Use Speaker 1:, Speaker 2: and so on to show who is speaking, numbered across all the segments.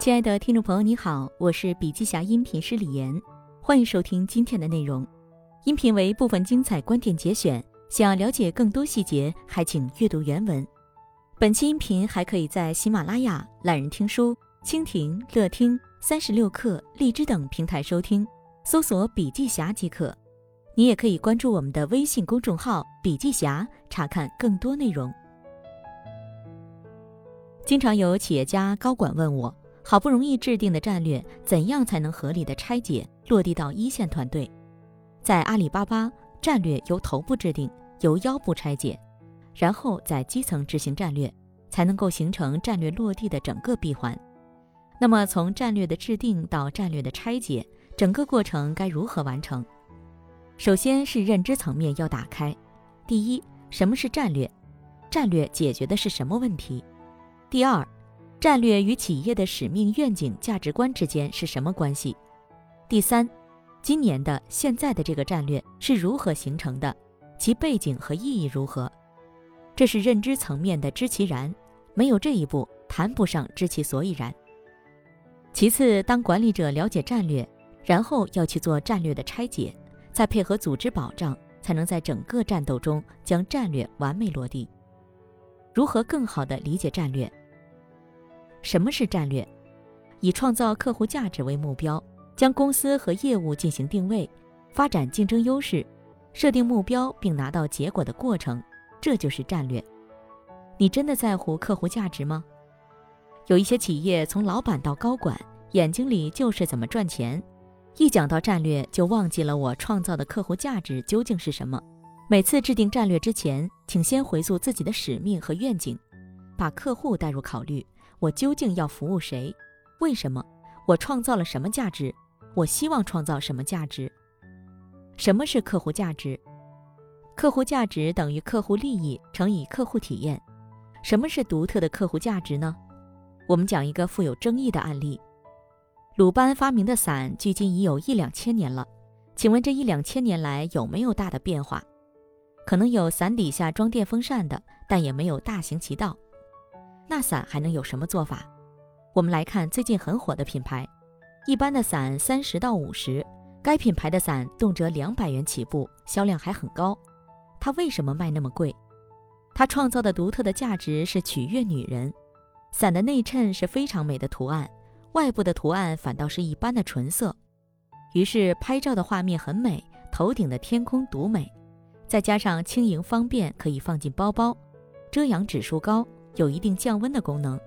Speaker 1: 亲爱的听众朋友，你好，我是笔记侠音频师李岩，欢迎收听今天的内容。音频为部分精彩观点节选，想要了解更多细节，还请阅读原文。本期音频还可以在喜马拉雅、懒人听书、蜻蜓、乐听、三十六课、荔枝等平台收听，搜索“笔记侠”即可。你也可以关注我们的微信公众号“笔记侠”，查看更多内容。经常有企业家高管问我。好不容易制定的战略，怎样才能合理的拆解落地到一线团队？在阿里巴巴，战略由头部制定，由腰部拆解，然后在基层执行战略，才能够形成战略落地的整个闭环。那么，从战略的制定到战略的拆解，整个过程该如何完成？首先是认知层面要打开。第一，什么是战略？战略解决的是什么问题？第二。战略与企业的使命、愿景、价值观之间是什么关系？第三，今年的、现在的这个战略是如何形成的？其背景和意义如何？这是认知层面的知其然，没有这一步，谈不上知其所以然。其次，当管理者了解战略，然后要去做战略的拆解，再配合组织保障，才能在整个战斗中将战略完美落地。如何更好地理解战略？什么是战略？以创造客户价值为目标，将公司和业务进行定位，发展竞争优势，设定目标并拿到结果的过程，这就是战略。你真的在乎客户价值吗？有一些企业从老板到高管，眼睛里就是怎么赚钱，一讲到战略就忘记了我创造的客户价值究竟是什么。每次制定战略之前，请先回溯自己的使命和愿景，把客户带入考虑。我究竟要服务谁？为什么？我创造了什么价值？我希望创造什么价值？什么是客户价值？客户价值等于客户利益乘以客户体验。什么是独特的客户价值呢？我们讲一个富有争议的案例：鲁班发明的伞，距今已有一两千年了。请问这一两千年来有没有大的变化？可能有伞底下装电风扇的，但也没有大行其道。那伞还能有什么做法？我们来看最近很火的品牌，一般的伞三十到五十，该品牌的伞动辄两百元起步，销量还很高。它为什么卖那么贵？它创造的独特的价值是取悦女人。伞的内衬是非常美的图案，外部的图案反倒是一般的纯色。于是拍照的画面很美，头顶的天空独美，再加上轻盈方便，可以放进包包，遮阳指数高。有一定降温的功能。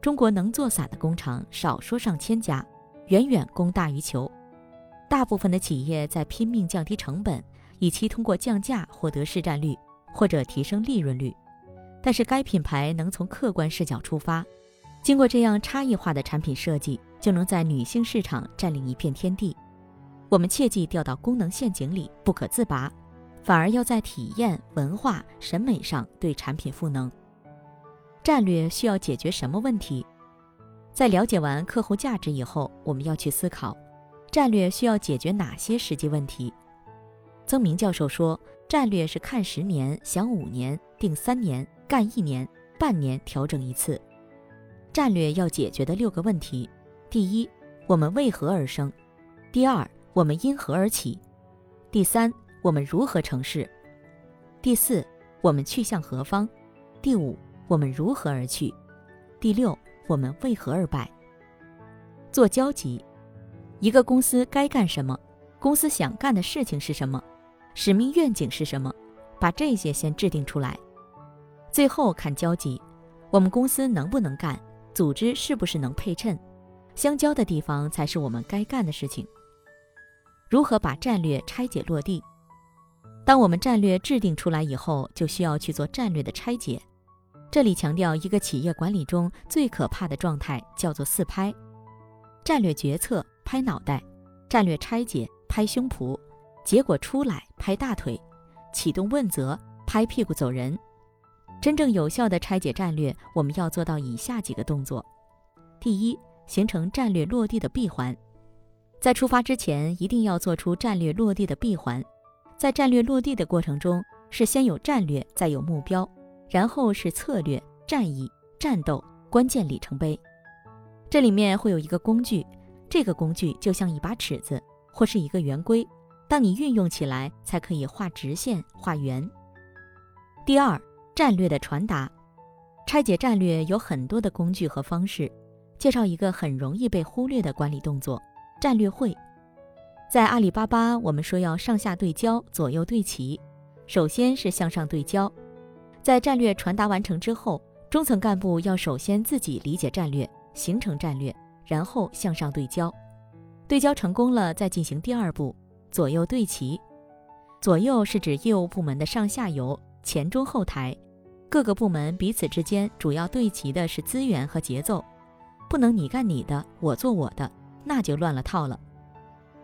Speaker 1: 中国能做伞的工厂少说上千家，远远供大于求。大部分的企业在拼命降低成本，以期通过降价获得市占率或者提升利润率。但是该品牌能从客观视角出发，经过这样差异化的产品设计，就能在女性市场占领一片天地。我们切忌掉到功能陷阱里不可自拔，反而要在体验、文化、审美上对产品赋能。战略需要解决什么问题？在了解完客户价值以后，我们要去思考，战略需要解决哪些实际问题。曾明教授说，战略是看十年、想五年、定三年、干一年、半年调整一次。战略要解决的六个问题：第一，我们为何而生；第二，我们因何而起；第三，我们如何成事；第四，我们去向何方；第五。我们如何而去？第六，我们为何而败？做交集，一个公司该干什么？公司想干的事情是什么？使命愿景是什么？把这些先制定出来。最后看交集，我们公司能不能干？组织是不是能配衬？相交的地方才是我们该干的事情。如何把战略拆解落地？当我们战略制定出来以后，就需要去做战略的拆解。这里强调一个企业管理中最可怕的状态，叫做四拍：战略决策拍脑袋，战略拆解拍胸脯，结果出来拍大腿，启动问责拍屁股走人。真正有效的拆解战略，我们要做到以下几个动作：第一，形成战略落地的闭环。在出发之前，一定要做出战略落地的闭环。在战略落地的过程中，是先有战略，再有目标。然后是策略、战役、战斗关键里程碑。这里面会有一个工具，这个工具就像一把尺子或是一个圆规，当你运用起来，才可以画直线、画圆。第二，战略的传达，拆解战略有很多的工具和方式。介绍一个很容易被忽略的管理动作——战略会。在阿里巴巴，我们说要上下对焦、左右对齐。首先是向上对焦，在战略传达完成之后，中层干部要首先自己理解战略，形成战略，然后向上对焦。对焦成功了，再进行第二步，左右对齐。左右是指业务部门的上下游、前中后台，各个部门彼此之间主要对齐的是资源和节奏。不能你干你的，我做我的，那就乱了套了。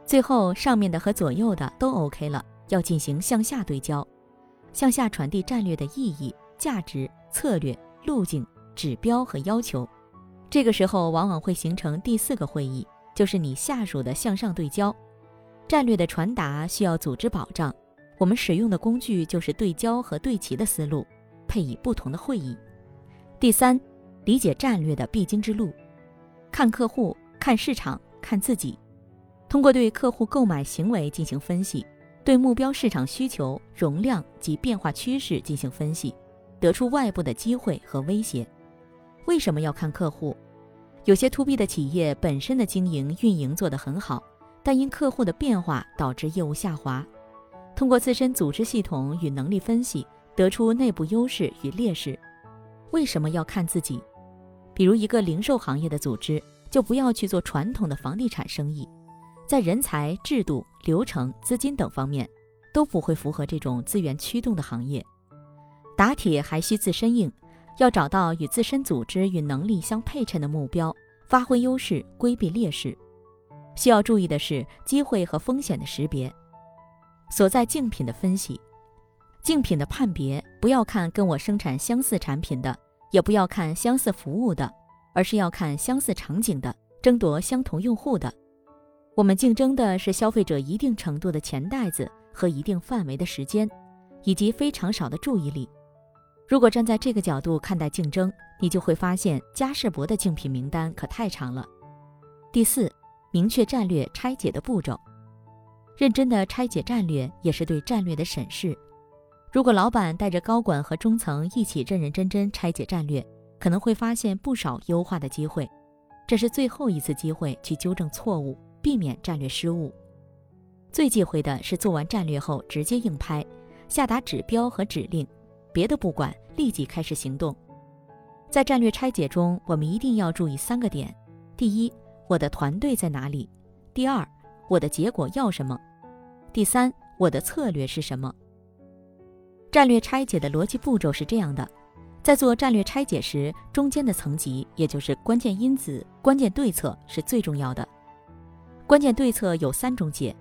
Speaker 1: 最后上面的和左右的都 OK 了，要进行向下对焦，向下传递战略的意义、价值、策略、路径、指标和要求。这个时候往往会形成第四个会议，就是你下属的向上对焦。战略的传达需要组织保障，我们使用的工具就是对焦和对齐的思路，配以不同的会议。第三，理解战略的必经之路。看客户，看市场，看自己，通过对客户购买行为进行分析，对目标市场需求、容量及变化趋势进行分析，得出外部的机会和威胁。为什么要看客户？有些 to B 的企业本身的经营运营做得很好，但因客户的变化导致业务下滑。通过自身组织系统与能力分析，得出内部优势与劣势。为什么要看自己？比如一个零售行业的组织，就不要去做传统的房地产生意，在人才、制度、流程、资金等方面，都不会符合这种资源驱动的行业。打铁还需自身硬，要找到与自身组织与能力相配衬的目标，发挥优势，规避劣势。需要注意的是机会和风险的识别，所在竞品的分析，竞品的判别，不要看跟我生产相似产品的。也不要看相似服务的，而是要看相似场景的，争夺相同用户的。我们竞争的是消费者一定程度的钱袋子和一定范围的时间，以及非常少的注意力。如果站在这个角度看待竞争，你就会发现嘉士伯的竞品名单可太长了。第四，明确战略拆解的步骤，认真的拆解战略也是对战略的审视。如果老板带着高管和中层一起认认真真拆解战略，可能会发现不少优化的机会。这是最后一次机会去纠正错误，避免战略失误。最忌讳的是做完战略后直接硬拍，下达指标和指令，别的不管，立即开始行动。在战略拆解中，我们一定要注意三个点：第一，我的团队在哪里；第二，我的结果要什么；第三，我的策略是什么。战略拆解的逻辑步骤是这样的：在做战略拆解时，中间的层级，也就是关键因子、关键对策是最重要的。关键对策有三种解，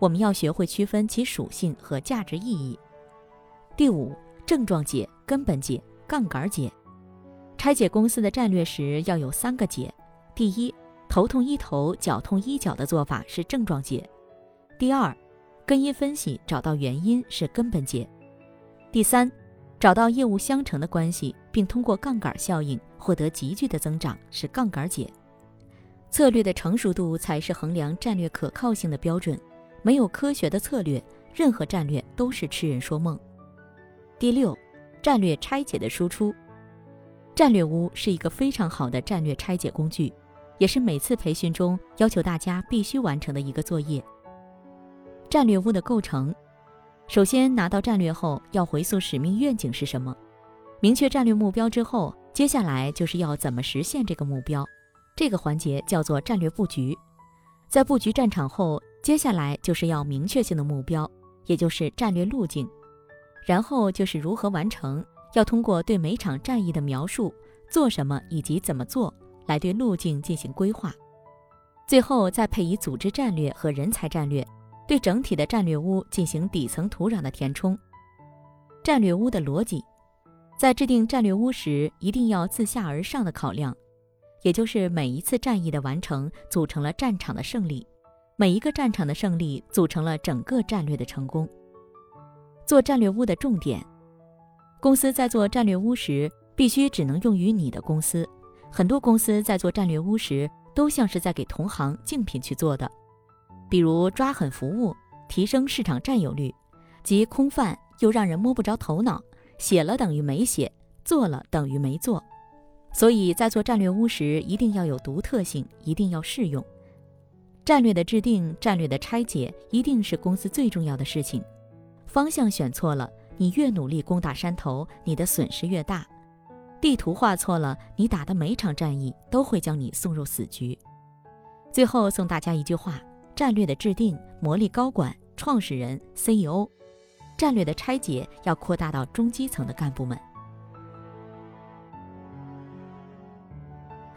Speaker 1: 我们要学会区分其属性和价值意义。第五，症状解、根本解、杠杆解。拆解公司的战略时要有三个解：第一，头痛医头、脚痛医脚的做法是症状解；第二，根因分析找到原因是根本解。第三，找到业务相乘的关系，并通过杠杆效应获得急剧的增长，是杠杆解。策略的成熟度才是衡量战略可靠性的标准。没有科学的策略，任何战略都是痴人说梦。第六，战略拆解的输出。战略屋是一个非常好的战略拆解工具，也是每次培训中要求大家必须完成的一个作业。战略屋的构成。首先拿到战略后，要回溯使命愿景是什么，明确战略目标之后，接下来就是要怎么实现这个目标。这个环节叫做战略布局。在布局战场后，接下来就是要明确性的目标，也就是战略路径。然后就是如何完成，要通过对每场战役的描述、做什么以及怎么做，来对路径进行规划。最后再配以组织战略和人才战略。对整体的战略屋进行底层土壤的填充。战略屋的逻辑，在制定战略屋时，一定要自下而上的考量，也就是每一次战役的完成组成了战场的胜利，每一个战场的胜利组成了整个战略的成功。做战略屋的重点，公司在做战略屋时，必须只能用于你的公司，很多公司在做战略屋时，都像是在给同行竞品去做的，比如抓狠服务，提升市场占有率，即空泛又让人摸不着头脑，写了等于没写，做了等于没做。所以在做战略屋时，一定要有独特性，一定要适用。战略的制定、战略的拆解，一定是公司最重要的事情。方向选错了，你越努力攻打山头，你的损失越大；地图画错了，你打的每场战役都会将你送入死局。最后送大家一句话：战略的制定磨砺高管、创始人、CEO；战略的拆解要扩大到中基层的干部们。